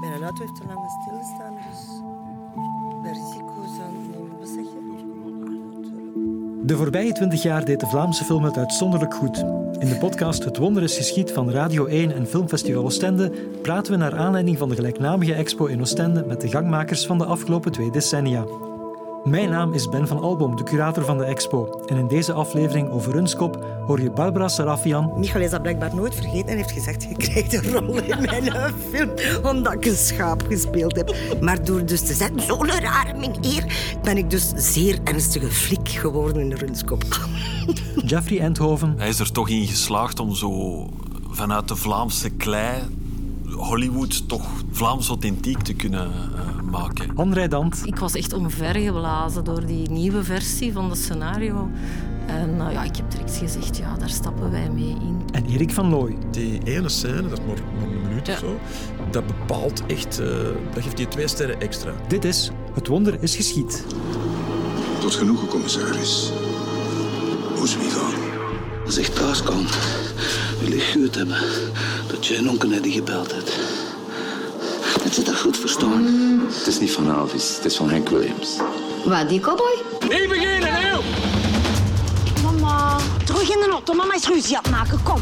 Mijn auto heeft te lang stilgestaan, dus bij risico's aan nemen. Wat zeg? De voorbije twintig jaar deed de Vlaamse film het uitzonderlijk goed. In de podcast Het Wonder is geschied van Radio 1 en Filmfestival Oostende praten we naar aanleiding van de gelijknamige expo in Oostende met de gangmakers van de afgelopen twee decennia. Mijn naam is Ben van Alboom, de curator van de expo. En in deze aflevering over Runskop hoor je Barbara Sarafian, Michael is dat blijkbaar nooit vergeten en heeft gezegd: Je krijgt een rol in mijn film, omdat ik een schaap gespeeld heb. Maar door dus te zeggen: Zo'n rare meneer, ben ik dus zeer ernstige flik geworden in de Runskop. Jeffrey Endhoven, Hij is er toch in geslaagd om zo vanuit de Vlaamse klei Hollywood toch Vlaams authentiek te kunnen eh, maken. Rijdant Ik was echt omvergeblazen door die nieuwe versie van het scenario. En eh, ja, ik heb direct gezegd, ja, daar stappen wij mee in. en Erik van Looy. Die ene scène, dat is maar, maar een minuut Ja. of zo, dat bepaalt echt, eh, dat geeft je twee sterren extra. Dit is Het Wonder is geschied. Tot genoegen, commissaris. Hoe is Vivan? Als ik thuis kom, wil ik gehoord hebben dat jij een onkel Eddie gebeld hebt. Dat ze dat goed verstaan. Het is niet van Elvis, het is van Hank Williams. Wat, die cowboy? Mama, terug in de auto. Mama is ruzie aan het maken. Kom.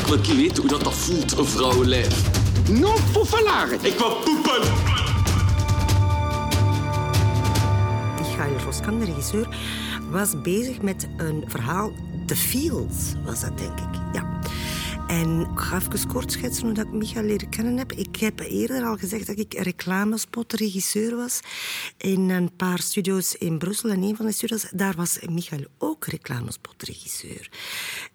Ik wil je weten hoe dat, dat voelt, een vrouwenlijf. Non fofalare. Ik wil poepen! Michael Roskam, de regisseur, was bezig met een verhaal. The Fields was dat, denk ik. Ja. En ik ga even kort schetsen hoe dat ik Michael leren kennen heb. Ik heb eerder al gezegd dat ik reclamespotregisseur was in een paar studio's in Brussel. En een van de studio's, daar was Michael ook reclamespotregisseur.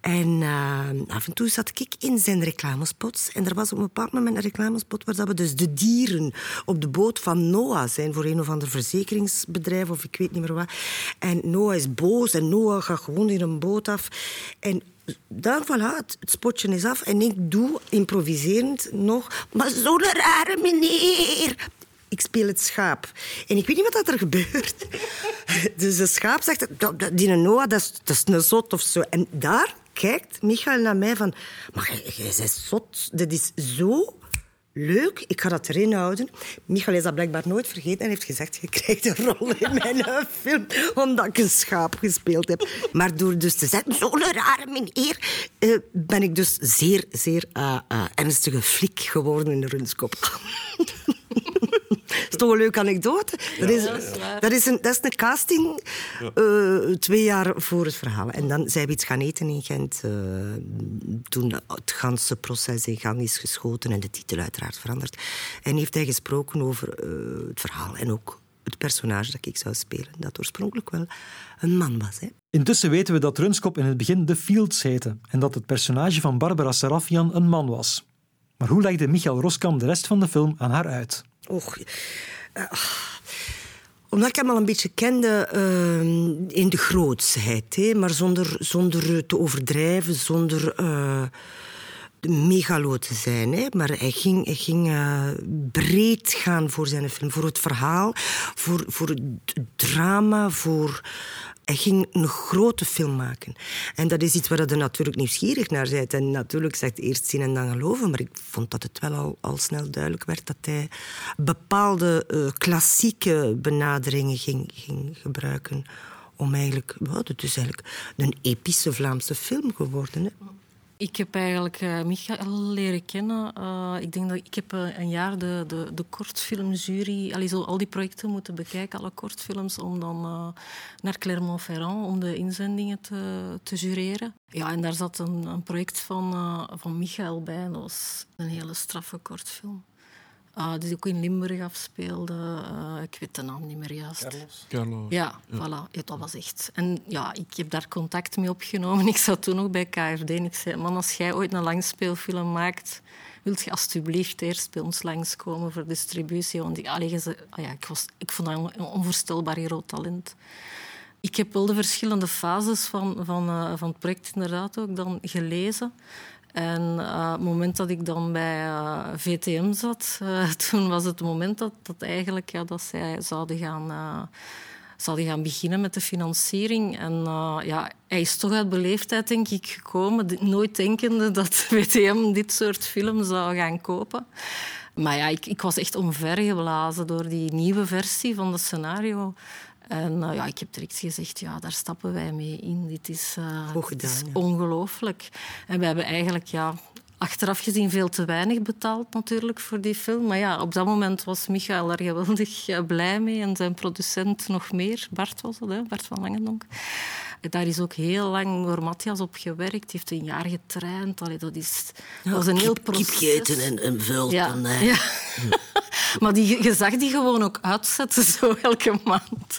En eh, af en toe zat ik in zijn reclamespots. En er was op een bepaald moment een reclamespot waar we dus de dieren op de boot van Noah zijn voor een of ander verzekeringsbedrijf of ik weet niet meer wat. En Noah is boos en Noah gaat gewoon in een boot af. En dan, voilà, het, spotje is af en ik doe improviserend nog... Maar zo'n rare meneer... Ik speel het schaap. En ik weet niet wat er gebeurt. Dus de schaap zegt... "Dat- dat- Die Noah, dat is, is een zot of zo. En daar kijkt Michael naar mij van... Maar jij bent zot. Dat is zo leuk. Ik ga dat erin houden. Michael is dat blijkbaar nooit vergeten en heeft gezegd... Je krijgt een rol in mijn eh, film, omdat ik een schaap gespeeld heb. Maar door dus te zeggen... Zo'n rare meneer... eh, ben ik dus zeer, zeer eh, ernstige flik geworden in de Runskop. Dat is toch een leuke anekdote? dat, is, dat, is een, dat is een casting eh, twee jaar voor het verhaal. En dan zijn we iets gaan eten in Gent. eh, toen het ganse proces in gang is geschoten en de titel uiteraard veranderd. En heeft hij gesproken over eh, het verhaal en ook het personage dat ik zou spelen. Dat oorspronkelijk wel een man was. Hè. Intussen weten we dat Runskop in het begin The Fields heette en dat het personage van Barbara Sarafian een man was. Maar hoe legde Michael Roskam de rest van de film aan haar uit? Och, eh, omdat ik hem al een beetje kende eh, in de grootsheid, maar zonder, zonder te overdrijven, zonder eh, megalo te zijn. Maar hij ging, hij ging breed gaan voor zijn film, voor het verhaal, voor, voor het drama, voor... Hij ging een grote film maken. En dat is iets waar je natuurlijk nieuwsgierig naar bent. En natuurlijk zegt eerst zien en dan geloven. Maar ik vond dat het wel al, al snel duidelijk werd dat hij bepaalde eh, klassieke benaderingen ging, ging gebruiken. Om eigenlijk, well, het is eigenlijk een epische Vlaamse film geworden. Hè. Ik heb eigenlijk eh, Michael leren kennen. Eh, ik denk dat ik heb eh, een jaar de, de, de kortfilmjury, zo, al die projecten moeten bekijken, alle kortfilms, om dan naar Clermont-Ferrand om de inzendingen te, te jureren. Ja, en daar zat een, een project van, van Michael bij. Dat was een hele straffe kortfilm. Ah, die ook in Limburg afspeelde. Eh, ik weet de naam niet meer juist. Carlo. Ja, voilà. Ja, dat was echt. En ja, ik heb daar contact mee opgenomen. Ik zat toen nog bij KFD en ik zei... Man, als jij ooit een langspeelfilm maakt... Wilt je alsjeblieft eerst bij ons langskomen voor distributie? Want ik, allee, ah ja, ik, was, ik vond dat een onvoorstelbaar groot talent. Ik heb wel de verschillende fases van, van, eh, van het project inderdaad ook dan gelezen. En eh, het moment dat ik dan bij eh, VTM zat, eh, toen was het moment dat, dat, eigenlijk, ja, dat zij zouden gaan, zouden gaan beginnen met de financiering. En ja, hij is toch uit beleefdheid, denk ik, gekomen. Nooit denkende dat VTM dit soort film zou gaan kopen. Maar ja, ik, ik was echt omvergeblazen door die nieuwe versie van het scenario. En uh, ja, ik heb direct gezegd, ja, daar stappen wij mee in. Dit is, uh, gedaan, ongelooflijk. En we hebben eigenlijk ja, achteraf gezien veel te weinig betaald natuurlijk voor die film. Maar ja, op dat moment was Michael er geweldig uh, blij mee. En zijn producent nog meer. Bart was het, hè? Bart van Langendonk. Daar is ook heel lang door Matthias op gewerkt. Hij heeft een jaar getraind. Allee, dat, is, dat was een heel proces. Kip gegeten en, en vult. Ja, en, eh, ja. maar die, je zag die gewoon ook uitzetten, zo elke maand.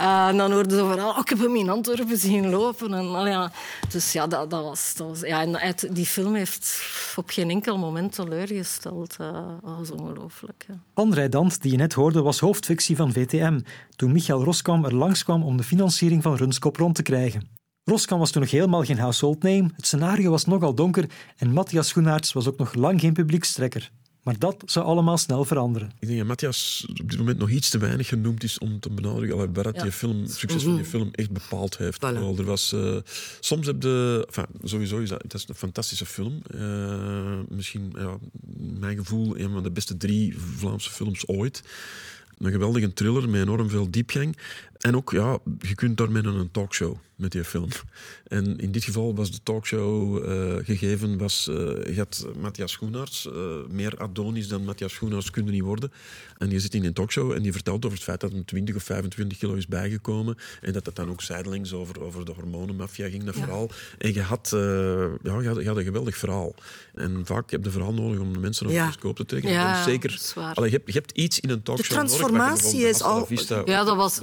Uh, en dan hoorden ze vooral, oh, ik heb hem in Antwerpen zien lopen. En, allee, ja. Dus ja, dat, dat was... Dat was ja, en het, die film heeft op geen enkel moment teleurgesteld. Uh, dat was ongelooflijk. Ja. André Dant, die je net hoorde, was hoofdfictie van VTM. Toen Michael Roskam er langskwam om de financiering van Runskop rond te krijgen. Roskam was toen nog helemaal geen household name, het scenario was nogal donker en Matthias Schoenaerts was ook nog lang geen publiekstrekker. Maar dat zou allemaal snel veranderen. Ik denk dat Matthias op dit moment nog iets te weinig genoemd is om te benadrukken allee, waar Ja. die film, het succes van die film echt bepaald heeft. Voilà. Er was, eh, soms heb je... Enfin, sowieso is dat, het is een fantastische film. Eh, misschien, ja, mijn gevoel, een van de beste drie Vlaamse films ooit. Een geweldige thriller met enorm veel diepgang. En ook, ja, je kunt daarmee naar een talkshow met die film. En in dit geval was de talkshow eh, gegeven, was, eh, je had Matthias Schoenaerts, eh, meer Adonis dan Matthias Schoenaerts kunnen niet worden. En je zit in een talkshow en die vertelt over het feit dat hij 20 of 25 kilo is bijgekomen en dat het dan ook zijdelings over, over de hormonenmafia ging, dat verhaal. En je had, eh, ja, je, had, je had een geweldig verhaal. En vaak heb je een verhaal nodig om de mensen op Ja. de scope te trekken. Ja, zeker, dat is waar. Allee, je, hebt, je hebt iets in een talkshow nodig, je transformatie bijvoorbeeld is al- Vista- Ja, dat was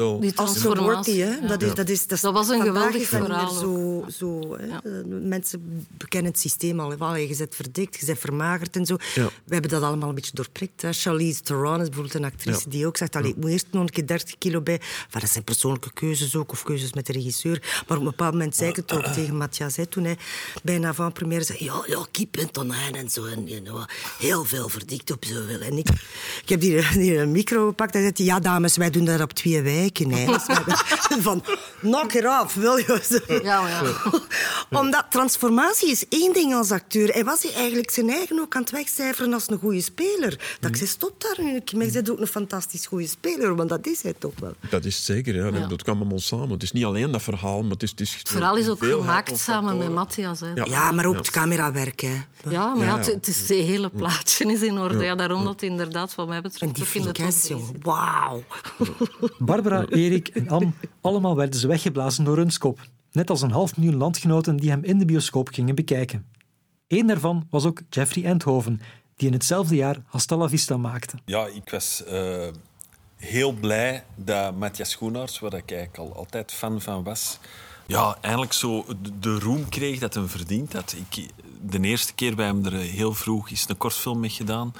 hè? Dat, is, dat, is, dat, is- Dat was een geweldig verhaal Zo, zo, hè? Eh, Mensen bekennen het systeem al. Allee, je bent verdikt, je bent vermagerd en zo. Ja. We hebben dat allemaal een beetje doorprikt. Hè. Charlize Theron is bijvoorbeeld een actrice Ja. die ook zegt... Allee, ik moet eerst nog een keer 30 kilo bij. Enfin, dat zijn persoonlijke keuzes ook, of keuzes met de regisseur. Maar op een bepaald moment zei ik het ook tegen Matthias. Hè, toen hij bijna van première zei... Ja, ja, kip en tonijn en zo. En, you know, heel veel verdikt op zoveel. En ik, ik heb die, die een micro gepakt en zei... Ja, dames, wij doen dat op twee weken. Hè. Van, knock it off, wil je? Ja, ja. Omdat transformatie is één ding als acteur. Hij was hij eigenlijk zijn eigen ook aan het wegcijferen als een goede speler. Dat ik zei, stop daar nu. Maar bent ook een fantastisch goede speler, want dat is hij toch wel. Dat is zeker, ja. Dat, Ja. dat kwam allemaal samen. Het is niet alleen dat verhaal, maar het is... Het, is Het verhaal is ook gemaakt samen met. Matthias. Hè. Ja. Ja, maar ook Ja. het camerawerk. Hè. Ja, maar ja, Ja, het, ja. het, is, het hele plaatje is in orde. Ja, daarom dat inderdaad, wat mij En betreft, die de top finesse, is. jongen. Wauw. Barbara, Erik en allemaal werden ze weggeblazen door Runskop. Net als een half miljoen landgenoten die hem in de bioscoop gingen bekijken. Eén daarvan was ook Jeffrey Endhoven, die in hetzelfde jaar Hasta la Vista maakte. Ja, ik was eh, heel blij dat Matthias Schoenaerts, waar ik eigenlijk al altijd fan van was, ja, eigenlijk zo de- roem kreeg dat hem verdiend had. Ik, de eerste keer bij hem er heel vroeg is een kortfilm mee gedaan,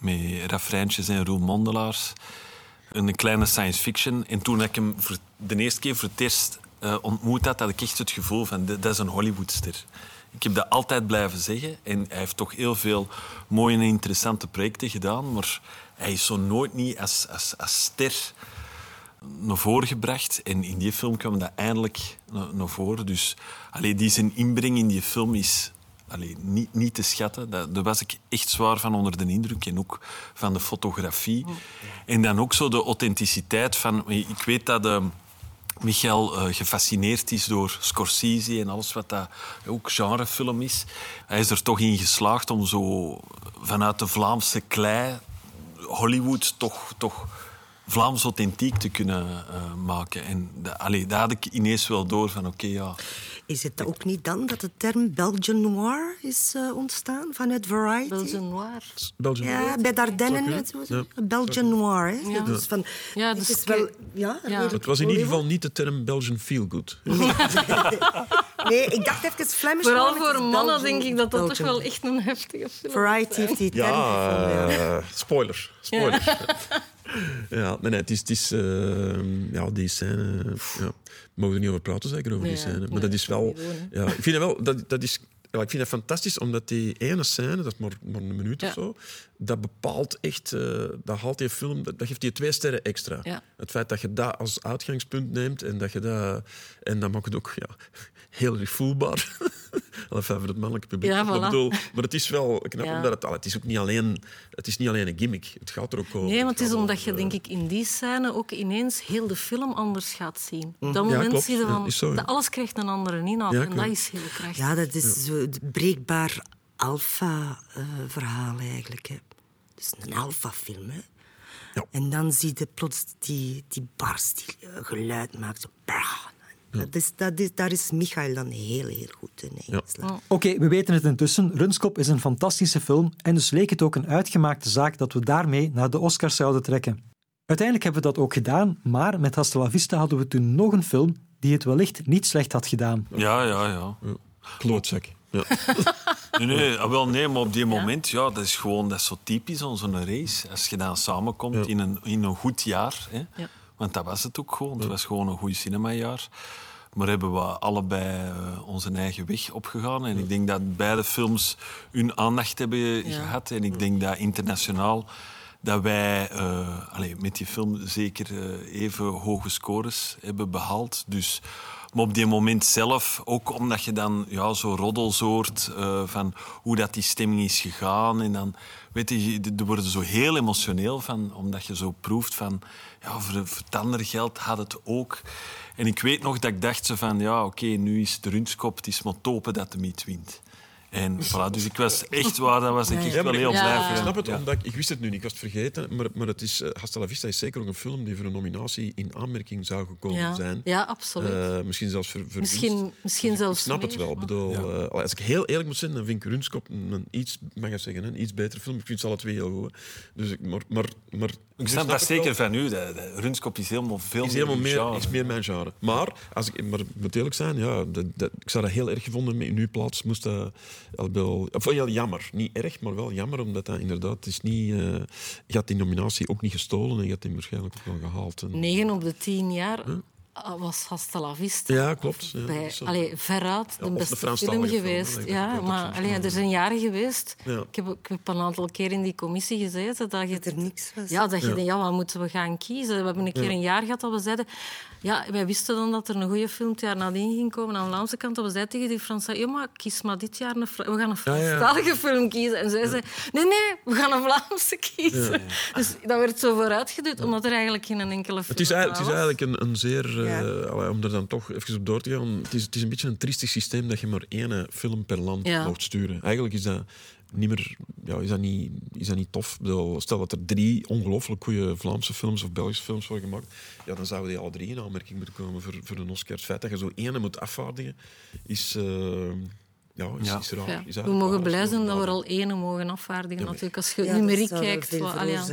met refreintjes en Roel Mondelaars. Een kleine science fiction. En toen ik hem voor de eerste keer voor het eerst eh, ontmoet had, had ik echt het gevoel van, dat is een Hollywoodster. Ik heb dat altijd blijven zeggen. En hij heeft toch heel veel mooie en interessante projecten gedaan. Maar hij is zo nooit niet als, als, als ster naar voren gebracht. En in die film kwam dat eindelijk na- naar voren. Dus allee, die zijn inbreng in die film is allee, niet, niet te schatten. Dat, daar was ik echt zwaar van onder de indruk. En ook van de fotografie. En dan ook zo de authenticiteit van... Ik weet dat... eh, Michael eh, gefascineerd is door Scorsese en alles wat dat ook genrefilm is. Hij is er toch in geslaagd om zo vanuit de Vlaamse klei Hollywood toch, toch Vlaams authentiek te kunnen eh, maken. En allee, daar had ik ineens wel door van oké, ja... Is het ook niet dan dat de term Belgian noir is eh, ontstaan vanuit Variety? Belgian Noir. Ja, bij Dardenne. Ja. Belgian noir. Hè. Ja. Dus van, Ja, het dus is kijk- wel... Ja, Ja. Het was in ieder geval niet de term Belgian feelgood. Nee, ik dacht even Flemish. Vooral maar het voor is mannen Belgian- denk ik dat dat toch wel echt een heftige film is. Variety heeft die term gevonden. ja. eh, spoiler. Ja, nee, nee, het is, het is eh, ja, die scène. Ja, we mogen er niet over praten, zeker over die scène. Maar dat is dat wel. ja, ik vind het wel. Dat, dat is, ja, ik vind het fantastisch, omdat die ene scène, dat is maar, maar een minuut Ja. of zo, dat bepaalt echt. eh, dat haalt die film. Dat, dat geeft die twee sterren extra. Ja. Het feit dat je dat als uitgangspunt neemt en dat je dat. En dat maakt het ook ja, heel erg voelbaar. Enfin, voor het mannelijke publiek. Ja, maar, voilà. bedoel, maar het is wel knap, Ja. omdat het, allee, het is ook niet alleen, het is niet alleen een gimmick. Het gaat er ook over. Nee, want het is omdat over, je denk ik in die scène ook ineens heel de film anders gaat zien. Op dat moment zie je van, is zo, ja. dat alles krijgt een andere inhoud Ja, en dat is heel krachtig. Ja, dat is zo het breekbaar alfa-verhaal eigenlijk. Hè. Is een alfa-film. Hè. Ja. En dan zie je plots die, die barst die eh, geluid maakt. Zo, brrr. Dat is, dat is, daar is Michael dan heel, heel goed in. Ja. geslaagd. Oké, we weten het intussen. Runskop is een fantastische film en dus leek het ook een uitgemaakte zaak dat we daarmee naar de Oscars zouden trekken. Uiteindelijk hebben we dat ook gedaan, maar met Hasta la Vista hadden we toen nog een film die het wellicht niet slecht had gedaan. Ja, ja, ja. Klootzak. Ja. Nee, nee, ah, wel, nee, maar op die moment, ja, dat is gewoon dat is zo typisch aan zo'n race. Als je dan samenkomt in, een, in een goed jaar. Hè, Ja. Want dat was het ook gewoon. Het was gewoon een goed cinemajaar. Maar hebben we allebei eh, onze eigen weg opgegaan. En ik denk dat beide films hun aandacht hebben gehad. En ik denk dat internationaal dat wij eh, allee, met die film zeker eh, even hoge scores hebben behaald. Dus, maar op die moment zelf, ook omdat je dan ja, zo roddels hoort eh, van hoe dat die stemming is gegaan. En dan, weet je, je er worden zo heel emotioneel van, omdat je zo proeft van, ja, voor, voor het andere geld had het ook. En ik weet nog dat ik dacht zo van, ja, oké, nu is het runskop, het is maar dat de niet wint. En voilà, dus ik was echt waar, dat was ik echt Ja, wel heel ik, blij Ja. voor. ik snap het, Ja. omdat ik, ik wist het nu niet, ik was het vergeten. Maar, maar het is, eh, Hasta la Vista is zeker ook een film die voor een nominatie in aanmerking zou gekomen Ja, zijn. ja absoluut. Eh, misschien zelfs voor, voor misschien winst. misschien Ik zelfs snap het wel. Ik bedoel, eh, als ik heel eerlijk moet zijn, dan vind ik Runskop een, een iets, mag ik zeggen, een iets betere film. Ik vind ze alle twee heel goed. Dus ik, maar, maar, maar, Ik snap dat het wel. zeker van u. Dat, dat Runskop is helemaal veel is helemaal meer, genre. meer mijn genre. Maar, als ik, maar ik moet eerlijk zijn, ja, dat, dat, ik zou dat heel erg gevonden. In uw plaats moest dat wel... Of heel jammer. Niet erg, maar wel jammer, omdat dat inderdaad... Is niet, eh, je had die nominatie ook niet gestolen en je had die waarschijnlijk ook wel gehaald. En, 9 op de 10 jaar was Hasta la Vista. ja, klopt. Ja, Bij, allee, veruit Ja, de beste de film film, geweest. ja, maar allee, er zijn jaren geweest. Ja. Ik, heb, ik heb een aantal keer in die commissie gezeten dat je Dat er niks was. Ja, dat je denkt, ja, wat moeten we gaan kiezen? We hebben een keer een jaar gehad dat we zeiden... Ja, wij wisten dan dat er een goede film het jaar nadien ging komen aan de Vlaamse kant. Dat we zeiden tegen die Fransen, ja, maar kies maar dit jaar een... Fra- We gaan een Ja, ja. Franstalige film kiezen. En zij zei, nee, nee, we gaan een Vlaamse kiezen. Dus dat werd zo vooruitgeduwd, omdat er eigenlijk geen enkele film Het is, eigenlijk, het is eigenlijk een, een zeer... eh, Ja. allee, om er dan toch even op door te gaan... Het is, het is een beetje een triestig systeem dat je maar één film per land Ja. mocht sturen. Eigenlijk is dat niet meer... Ja, is dat niet, is dat niet tof? Bedoel, stel dat er drie ongelooflijk goede Vlaamse films of Belgische films worden gemaakt, ja, dan zouden die alle drie in aanmerking moeten komen voor, voor een Oscar. Het feit dat je zo één moet afvaardigen, is... eh, ja, is, Ja. is raar. Ja. Is We mogen blij zijn dat we er al ene mogen afvaardigen. maar- natuurlijk. Als je Ja, numeriek kijkt... wat- allee, ja.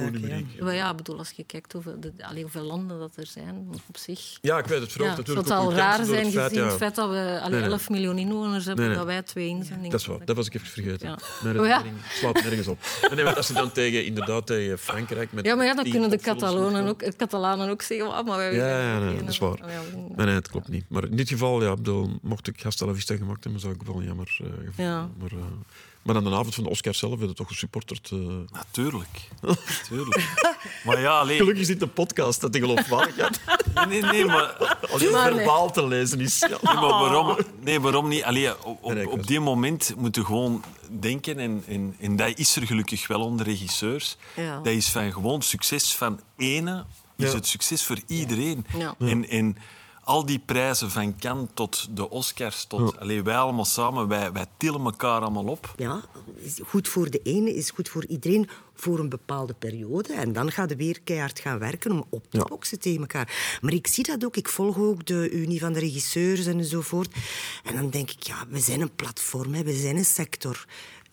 ja. Maar ja, bedoel, als je kijkt hoeveel, de, allee, hoeveel landen dat er zijn op zich. Ja, ik weet het. Vooral Ja, het natuurlijk zou ook al raar zijn het feit, gezien ja. het feit dat we allee, Nee, nee. 11 miljoen inwoners hebben, Nee, nee. dat wij twee inzendingen Dat is waar, dat was ik even vergeten. Ja. Mijn Oh ja? slaat nergens op. En nee, want als ze dan tegen, inderdaad tegen Frankrijk... Met Ja, maar ja, dan kunnen de moeten ook, de Catalanen ook zeggen, "Ah, maar wij Ja, ja, dat is waar. Ja, Nee, nee, het klopt niet. Maar in dit geval, ja, mocht ik Hasta la Vista gemaakt hebben, zou ik wel jammer uh, gevonden. Ja. Maar, uh, maar aan de avond van de Oscar zelf werd het toch gesupporterd. Uh... Natuurlijk. Natuurlijk. maar ja, alleen... Gelukkig is dit een podcast dat de geloofwaardigheid Nee, nee, nee, maar... als je Maar nee. verbaal te lezen is. Ja. Nee, maar waarom, nee, waarom niet? Allee, op, op, die moment moeten we gewoon denken, en, en, en dat is er gelukkig wel onder regisseurs, Ja. dat is van gewoon succes van ene, is Ja. het succes voor iedereen. Ja. En, en al die prijzen van Cannes tot de Oscars, tot, allee, wij allemaal samen, wij, wij tillen elkaar allemaal op. Ja, goed voor de ene is goed voor iedereen voor een bepaalde periode. En dan gaat je weer keihard gaan werken om op te Ja. boksen tegen elkaar. Maar ik zie dat ook. Ik volg ook de Unie van de Regisseurs enzovoort. En dan denk ik, ja, we zijn een platform, hè. we zijn een sector.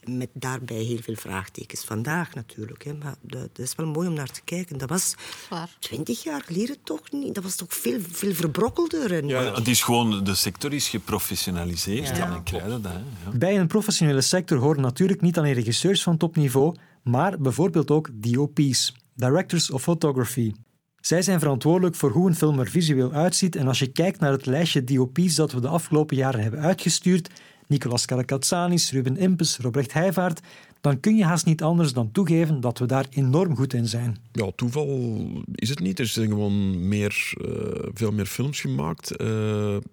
Met daarbij heel veel vraagtekens. Vandaag natuurlijk. Hè. Maar dat, dat is wel mooi om naar te kijken. Dat was Waar. twintig jaar geleden toch niet. Dat was toch veel, veel verbrokkelder. En, Maar Het is gewoon, de sector is geprofessionaliseerd. Ja. En dan krijg je dat. Hè. Ja. Bij een professionele sector horen natuurlijk niet alleen regisseurs van topniveau, maar bijvoorbeeld ook DOP's, Directors of Photography. Zij zijn verantwoordelijk voor hoe een film er visueel uitziet en als je kijkt naar het lijstje DOP's dat we de afgelopen jaren hebben uitgestuurd, Nicolas Karakatsanis, Ruben Impes, Robrecht Heijvaart, dan kun je haast niet anders dan toegeven dat we daar enorm goed in zijn. Ja, toeval is het niet. Er zijn gewoon meer, eh, veel meer films gemaakt. Eh,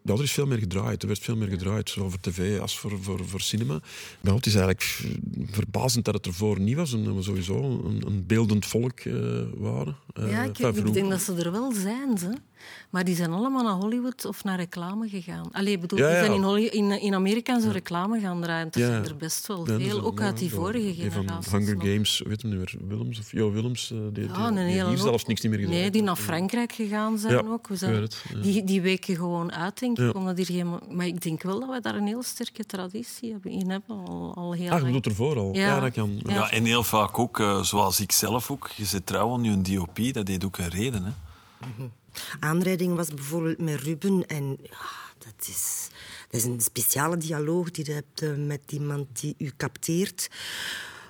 ja, er is veel meer gedraaid. Er werd veel meer gedraaid, zowel voor tv als voor, voor, voor cinema. Maar het is eigenlijk verbazend dat het ervoor niet was. Omdat we sowieso een, een beeldend volk eh, waren. Ja, ik, denk dat ze er wel zijn, ze. Maar die zijn allemaal naar Hollywood of naar reclame gegaan. Allee, ik bedoel, Ja, die zijn in, Holly- in, in Amerika zo reclame gaan draaien. Er Ja. zijn er best wel Ja, veel, ook uit die vorige die generatie. Van Hunger Games, weet je nu weer, Willems of Jo Willems, eh, die, die, Ja, die hoop. zelfs niks niet meer gedaan. Nee, die naar Frankrijk gegaan zijn Ja, ook. We zijn, weet het, ja. die, die weken gewoon uit, denk ik. Ja. Omdat hier geen, maar ik denk wel dat we daar een heel sterke traditie hebben, in hebben. Al, al heel Ah, je lang. doet ervoor al. Ja, Ja. dat kan. Ja. Ja, en heel vaak ook, eh, zoals ik zelf ook, je zit trouw aan je DOP, dat heeft ook een reden. Hè? Aanrijding was bijvoorbeeld met Ruben. En ja, dat, is, dat is een speciale dialoog die je hebt eh, met iemand die u capteert.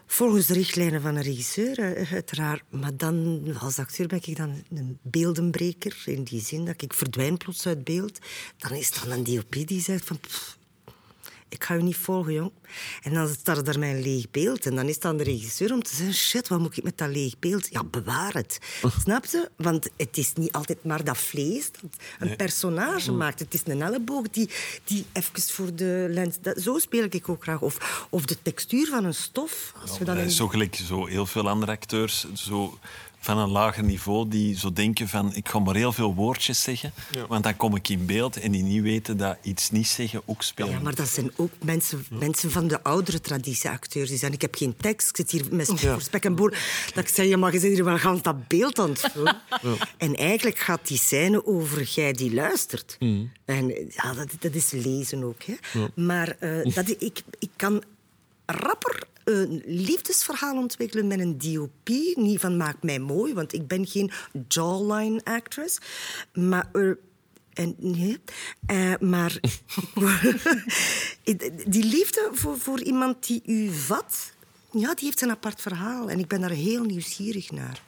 Volgens de richtlijnen van een regisseur, eh, uiteraard. Maar dan, als acteur ben ik dan een beeldenbreker. In die zin dat ik verdwijn plots uit beeld. Dan is dan een DOP die zegt van... "Pff, ik ga u niet volgen, jong. En dan staat er mijn leeg beeld. En dan is dan de regisseur om te zeggen... Shit, wat moet ik met dat leeg beeld? Ja, bewaar het. Snap je? Want het is niet altijd maar dat vlees dat een personage maakt. Het is een elleboog die, die even voor de lens... Dat, zo speel ik ook graag. Of, of de textuur van een stof. Als we Ja, in- is zo gelijk zo heel veel andere acteurs zo van een lager niveau die zo denken van ik ga maar heel veel woordjes zeggen, want dan kom ik in beeld en die niet weten dat iets niet zeggen ook speelt. Ja, maar dat zijn ook mensen, mensen van de oudere traditie acteurs. Die zeggen, ik heb geen tekst, ik zit hier met voor spek en boer. Dat ik zeg, ja, maar je zit hier wel gans dat beeld aan het vullen. En eigenlijk gaat die scène over jij die luistert. En ja, dat, dat is lezen ook. Hè. Maar eh, dat, ik, ik kan rapper een liefdesverhaal ontwikkelen met een DOP. Niet van maak mij mooi, want ik ben geen jawline actress. Maar... er- en, nee, eh, maar die liefde voor, voor iemand die u vat, ja, die heeft een apart verhaal. En ik ben daar heel nieuwsgierig naar.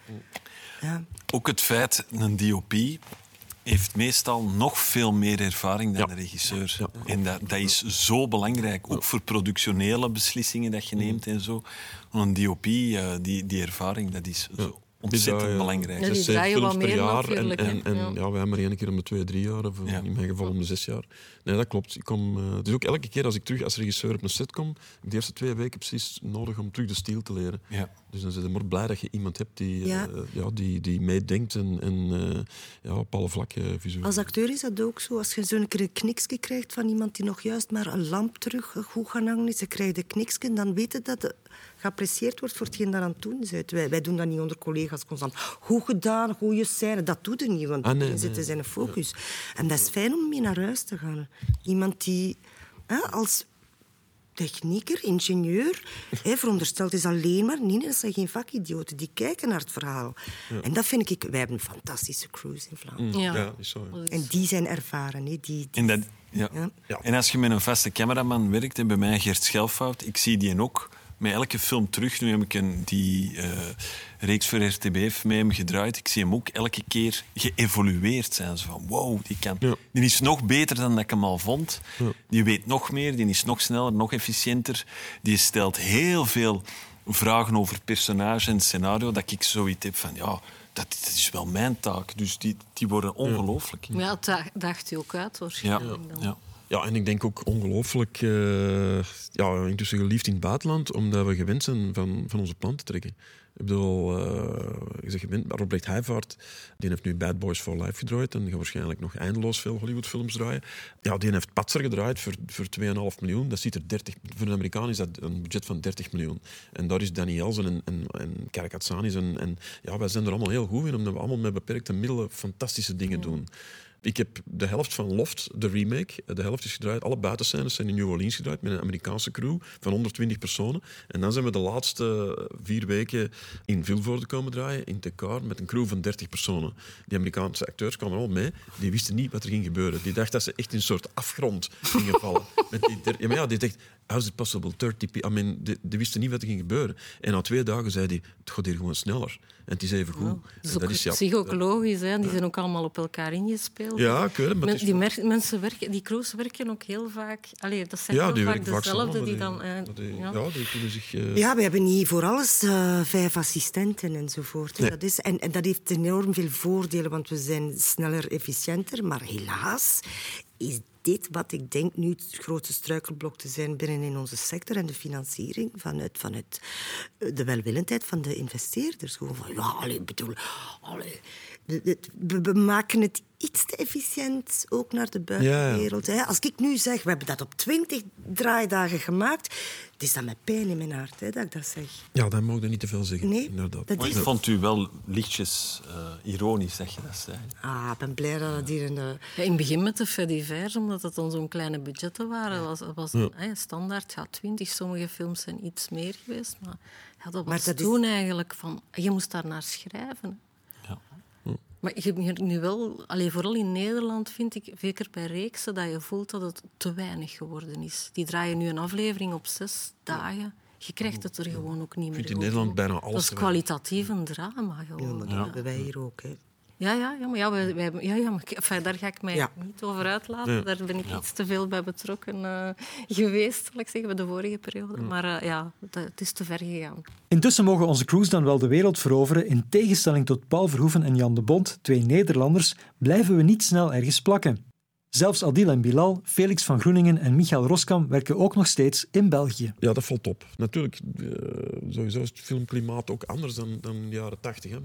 Ja. Ook het feit, een DOP heeft meestal nog veel meer ervaring dan Ja. de regisseur. En dat, dat is zo belangrijk, ook voor productionele beslissingen dat je neemt en zo. Een DOP, eh, die, die ervaring, dat is zo ontzettend Die, belangrijk. Ja, die draaien films wat per meer jaar. En, en, en Ja. ja. wij hebben maar één keer om de twee, drie jaar. Of Ja. in mijn geval om de zes jaar. Nee, dat klopt. Ik kom, het is ook elke keer als ik terug als regisseur op een set kom, heb ik de eerste twee weken precies nodig om terug de stijl te leren. Ja. Dus dan ben je maar blij dat je iemand hebt die, eh, Ja. ja, die, die meedenkt en, en eh, ja, op alle vlakken visueel. Als acteur is dat ook zo. Als je zo'n keer een kniksje krijgt van iemand die nog juist maar een lamp terug goed gaan hangen is, ze krijgt een kniksje, dan weet je dat het geapprecieerd wordt voor hetgeen daar aan het doen bent. Wij, wij doen dat niet onder collega's constant. Goed gedaan, goede scène. Dat doet er niet, want Ah, nee, zit nee. in zijn focus. En dat is fijn om mee naar huis te gaan. Iemand die hè, als technieker, ingenieur, hè, verondersteld is alleen maar... Nee, dat zijn geen vakidioten. Die kijken naar het verhaal. En dat vind ik... Wij hebben een fantastische cruise in Vlaanderen. Ja. Ja, is zo. ja. En die zijn ervaren. Hè. Die, die- En, dat, ja. Ja. Ja. en als je met een vaste cameraman werkt, en bij mij Gert Schelfout, ik zie die ook met elke film terug. Nu heb ik een, die eh, reeks voor RTBF met hem gedraaid. Ik zie hem ook elke keer geëvolueerd zijn. Zo van, wow, die, kan, Ja. die is nog beter dan dat ik hem al vond. Die weet nog meer, die is nog sneller, nog efficiënter. Die stelt heel veel vragen over personage en scenario, dat ik zoiets heb van, ja, dat, dat is wel mijn taak. Dus die, die worden ongelooflijk. Ja, het da- daagt u ook uit, Ja, dan. ja. Ja, en ik denk ook ongelooflijk eh, ja, intussen geliefd in het buitenland, omdat we gewend zijn van, van onze plan te trekken. Ik bedoel, eh, je zegt gewend, Robert Heijvaart, die heeft nu Bad Boys for Life gedraaid en gaat waarschijnlijk nog eindeloos veel Hollywoodfilms draaien. Ja, die heeft Patser gedraaid voor, voor 2,5 miljoen. Dat ziet er 30, voor een Amerikaan is dat een budget van 30 miljoen. En daar is Danny Elsen en, en, en Karakatsanis en, en ja, wij zijn er allemaal heel goed in, omdat we allemaal met beperkte middelen fantastische dingen doen. Ik heb de helft van Loft, de remake, de helft is gedraaid. Alle buitenscènes zijn in New Orleans gedraaid met een Amerikaanse crew van 120 personen. En dan zijn we de laatste vier weken in Vilvoorde komen draaien, in Tekar, met een crew van 30 personen. Die Amerikaanse acteurs kwamen al mee. Die wisten niet wat er ging gebeuren. Die dachten dat ze echt in een soort afgrond gingen vallen. Met die ja, maar ja, die dacht, How is it possible? 30 people. I mean, die, die wisten niet wat er ging gebeuren. En na twee dagen zei hij, het gaat hier gewoon sneller. En het is even goed. Dat is ja, psychologisch, hè. die zijn ook allemaal op elkaar ingespeeld. Ja, ik weet het, maar Men- het is- die, mer- mensen werken, die crews werken ook heel vaak... Allee, dat zijn ja, heel die vaak dezelfde samen, die dan... eh, die- ja. ja, die kunnen zich... eh, Ja, we hebben niet voor alles eh, vijf assistenten enzovoort. Nee. Dat is, en, en dat heeft enorm veel voordelen, want we zijn sneller, efficiënter. Maar helaas is dit wat ik denk nu het grootste struikelblok te zijn binnen in onze sector en de financiering vanuit, vanuit eh, de welwillendheid van de investeerders. Gewoon van, ja, allee, bedoel, we- we- we maken het iets te efficiënt, ook naar de buitenwereld. Hè. Als ik nu zeg, we hebben dat op twintig draaidagen gemaakt, het is dan met pijn in mijn hart hè, dat ik dat zeg. Ja, dat mag je niet te veel zeggen. Nee, inderdaad. dat Maar ik is- vond u wel lichtjes eh, ironisch, zeg je dat. Ah, ik ben blij dat het hier in de... Ja, in het begin met de Fedivers, omdat het dan zo'n kleine budgetten waren, was, was Ja. hè, standaard ja, 20. Sommige films zijn iets meer geweest. Maar ja, dat was Maar dat is- toen eigenlijk van... Je moest daar naar schrijven. Maar je hebt nu wel, allee, vooral in Nederland vind ik, zeker bij reeksen, dat je voelt dat het te weinig geworden is. Die draaien nu een aflevering op zes dagen. Je krijgt het er gewoon ook niet meer vind in Nederland bijna Dat alles is te weinig. kwalitatief een drama Ja, maar dat hebben wij hier ook. Hè. Ja, ja, ja, maar, ja, wij, wij, hebben- ja, ja, maar enfin, daar ga ik mij Ja. niet over uitlaten. Ja. Daar ben ik iets te veel bij betrokken eh, geweest, zal ik zeggen, bij de vorige periode. Maar eh, ja, dat, het is te ver gegaan. Intussen mogen onze crews dan wel de wereld veroveren. In tegenstelling tot Paul Verhoeven en Jan de Bond, twee Nederlanders, blijven we niet snel ergens plakken. Zelfs Adil en Bilal, Felix van Groeningen en Michael Roskam werken ook nog steeds in België. Ja, dat valt op. Natuurlijk, eh, sowieso is het filmklimaat ook anders dan, dan de jaren tachtig. eh,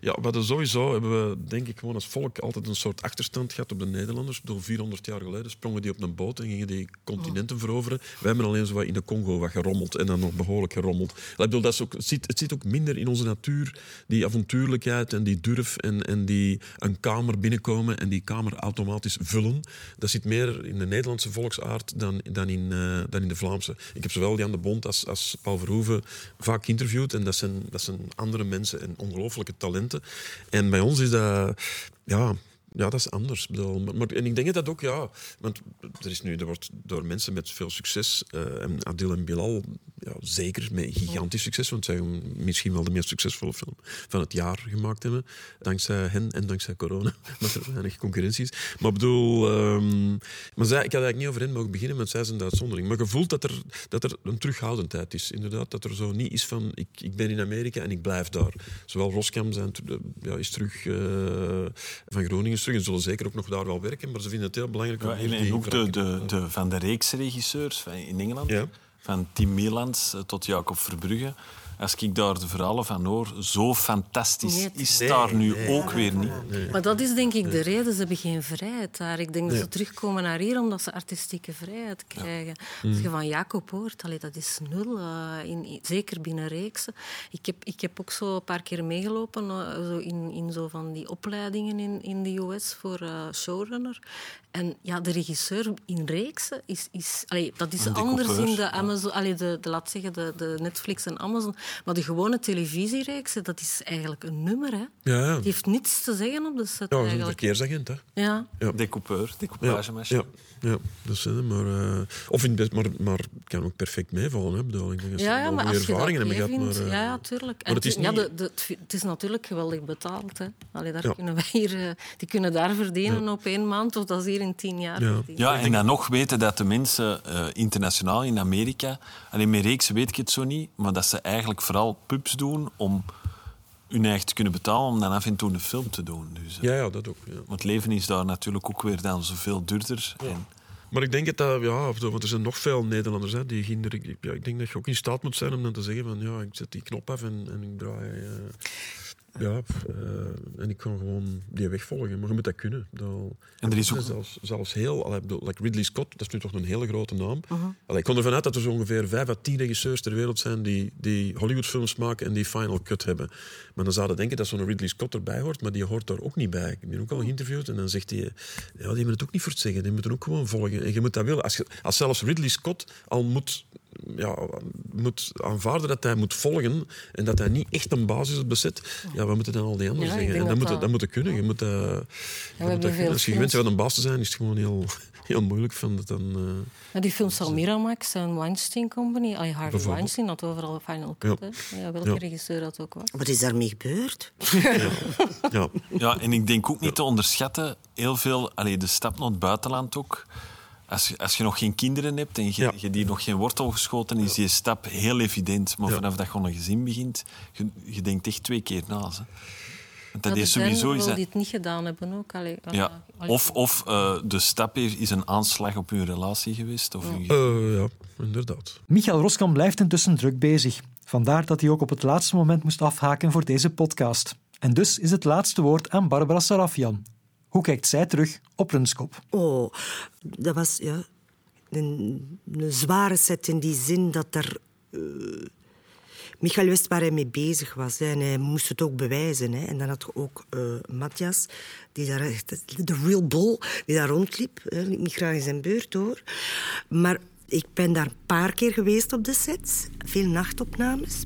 ja, we hadden sowieso, hebben we denk ik gewoon als volk altijd een soort achterstand gehad op de Nederlanders. Bedoel, 400 jaar geleden sprongen die op een boot en gingen die continenten veroveren. Wij hebben alleen zo wat in de Congo wat gerommeld en dan nog behoorlijk gerommeld. Ik bedoel, dat is ook, het, zit, het zit ook minder in onze natuur, die avontuurlijkheid en die durf en, en die een kamer binnenkomen en die kamer automatisch vullen. Dat zit meer in de Nederlandse volksaard dan, dan, in, eh, dan in de Vlaamse. Ik heb zowel Jan de Bond als, als Paul Verhoeven vaak geïnterviewd en dat zijn, dat zijn andere mensen en ongelooflijke talenten. En bij ons is dat... Ja, ja, dat is anders. Bedoel, maar, maar- en ik denk dat ook, ja... Want er, is nu, er wordt door mensen met veel succes, eh, en Adil en Bilal, ja, zeker met gigantisch succes, want zij gaan misschien wel de meest succesvolle film van het jaar gemaakt hebben. Dankzij hen en dankzij corona, dat er weinig concurrentie is. Maar ik bedoel... ehm, maar zij, ik had eigenlijk niet over hen mogen beginnen, want zij zijn de uitzondering. Maar je voelt dat er, dat er een terughoudendheid is. Inderdaad, dat er zo niet is van, ik, ik ben in Amerika en ik blijf daar. Zowel Roskam zijn, ja, is terug, eh, van Groningen terug, en zullen zeker ook nog daar wel werken, maar ze vinden het heel belangrijk om Ja, hier en, en die ook de, de, de, van de reeks regisseurs van- in Engeland, Ja. van Tim Mielans eh, tot Jacob Verbrugge. Als ik daar de verhalen van hoor, zo fantastisch Nee, is daar nu ook weer niet. Maar dat is denk ik de reden. Ze hebben geen vrijheid daar. Ik denk dat ze terugkomen naar hier omdat ze artistieke vrijheid krijgen. Als je van Jacob hoort, allee, dat is nul. eh, in, in- zeker binnen reeksen. Ik heb, ik heb ook zo een paar keer meegelopen eh, zo in, in zo van die opleidingen in, in de US voor eh, showrunner. En ja, de regisseur in reeksen is... is allee, dat is anders in de ja. Amazon... Allee, de, de, laat zeggen, de, de Netflix en Amazon. Maar de gewone televisiereeksen, dat is eigenlijk een nummer. Hè. Ja, ja. Die heeft niets te zeggen op de set Ja, een verkeersagent, hè. Ja. Decoupeur, Ja, decoupagemachine. ja, ja, dat is het. Maar, eh, of in best, maar, maar kan ook perfect meevallen. Hè. Bedoel, ik denk Ja, ja, maar als je dat gehad. vindt, Maar, eh, ja, ja, tuurlijk. maar het is En ja, niet- de, de, het is natuurlijk geweldig betaald. Hè. Allee, daar Ja. kunnen wij hier, eh, die kunnen daar verdienen op één maand, of dat is hier in tien jaar Ja. Ja, en dan nog weten dat de mensen eh, internationaal in Amerika, alleen met reeks weet ik het zo niet, maar dat ze eigenlijk vooral pubs doen om hun eigen te kunnen betalen om dan af en toe een film te doen. Dus, eh, ja, ja, dat ook. Ja. Want leven is daar natuurlijk ook weer dan zoveel duurder. En, Maar ik denk dat, dat ja, want er zijn nog veel Nederlanders hè, die ik, ja, ik denk dat je ook in staat moet zijn om dan te zeggen van ja, ik zet die knop af en, en ik draai. eh, ja, eh, en ik kan gewoon die weg volgen. Maar je moet dat kunnen. Dat, En er is ook- zelfs, zelfs heel, allee, ik bedoel, like Ridley Scott, dat is nu toch een hele grote naam. Allee, ik kon ervan uit dat er zo ongeveer vijf à tien regisseurs ter wereld zijn die, die Hollywoodfilms maken en die final cut hebben. Maar dan zouden denken dat zo'n Ridley Scott erbij hoort, maar die hoort daar ook niet bij. Ik heb die ook al geïnterviewd en dan zegt hij, ja, die hebben het ook niet voor het zeggen, die moeten ook gewoon volgen. En je moet dat willen. Als, je, als zelfs Ridley Scott al moet, ja, moet aanvaarden dat hij moet volgen en dat hij niet echt een basis set, ja, wat moeten dan al die anderen Ja, zeggen? En dat, dat moet, dat- dat moet kunnen. Je moet, dat- je we moet hebben dat veel kunnen. Als je gewend bent om een baas te zijn, is het gewoon heel, heel moeilijk. Van dat dan, eh, Ja, die films van Miramax en Weinstein Company. Ah, Harvey. Weinstein had overal Final Cut. Ja. Ja, welke Ja. regisseur dat ook was. Wat is daarmee gebeurd? ja. Ja, en ik denk ook niet te onderschatten, heel veel, allee, de stap naar het buitenland ook. Als je, als je nog geen kinderen hebt en je, Ja. je die nog geen wortel geschoten, is die stap heel evident. Maar Ja. vanaf dat je een gezin begint, je, je denkt echt twee keer na. Hè. Want dat Ja, is sowieso... Is dat, die het niet gedaan hebben ook. Allee, ja. allee. Of, of eh, de stap is is een aanslag op hun relatie geweest. Of hun- Eh, ja, inderdaad. Michael Roskamp blijft intussen druk bezig. Vandaar dat hij ook op het laatste moment moest afhaken voor deze podcast. En dus is het laatste woord aan Barbara Sarafian. Hoe kijkt zij terug op Runskop? Oh, dat was ja, een, zware set in die zin dat er... eh, Michael wist waar hij mee bezig was en hij moest het ook bewijzen. Hè. En dan had je ook eh Matthias, die daar de real bull, die daar rondliep. Hè. Niet graag in zijn beurt hoor. Maar ik ben daar een paar keer geweest op de set, veel nachtopnames.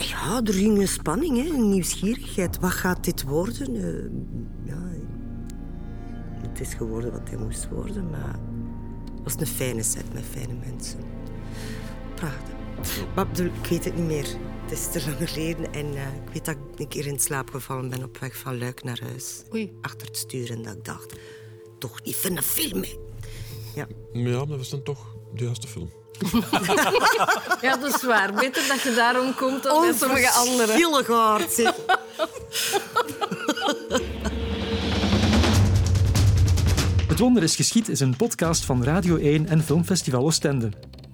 Ja, er ging een spanning, hè, een nieuwsgierigheid. Wat gaat dit worden? Eh, ja, het is geworden wat hij moest worden, maar het was een fijne set met fijne mensen. Prachtig. Maar ik weet het niet meer. Het is te lang geleden en eh, ik weet dat ik een keer in slaap gevallen ben op weg van Luik naar huis. Oei. Achter het stuur en dat ik dacht, toch niet van een film, hè. Ja. Maar ja, maar dat was dan toch de juiste film. Ja, dat is waar. Beter dat je daarom komt dan bij sommige anderen. Onverschillig hard, zeg. Het Wonder is Geschied is een podcast van Radio 1 en Filmfestival Oostende.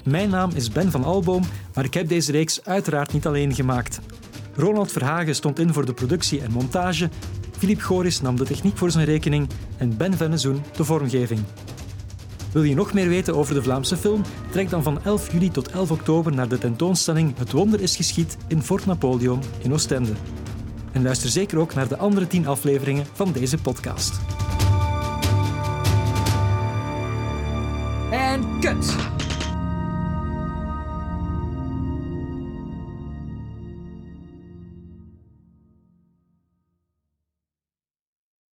Mijn naam is Ben van Alboom, maar ik heb deze reeks uiteraard niet alleen gemaakt. Ronald Verhagen stond in voor de productie en montage, Filip Goris nam de techniek voor zijn rekening en Ben Vennezoen de vormgeving. Wil je nog meer weten over de Vlaamse film? Trek dan van 11 juli tot 11 oktober naar de tentoonstelling Het Wonder is Geschied in Fort Napoleon in Oostende. En luister zeker ook naar de andere 10 afleveringen van deze podcast. En kut!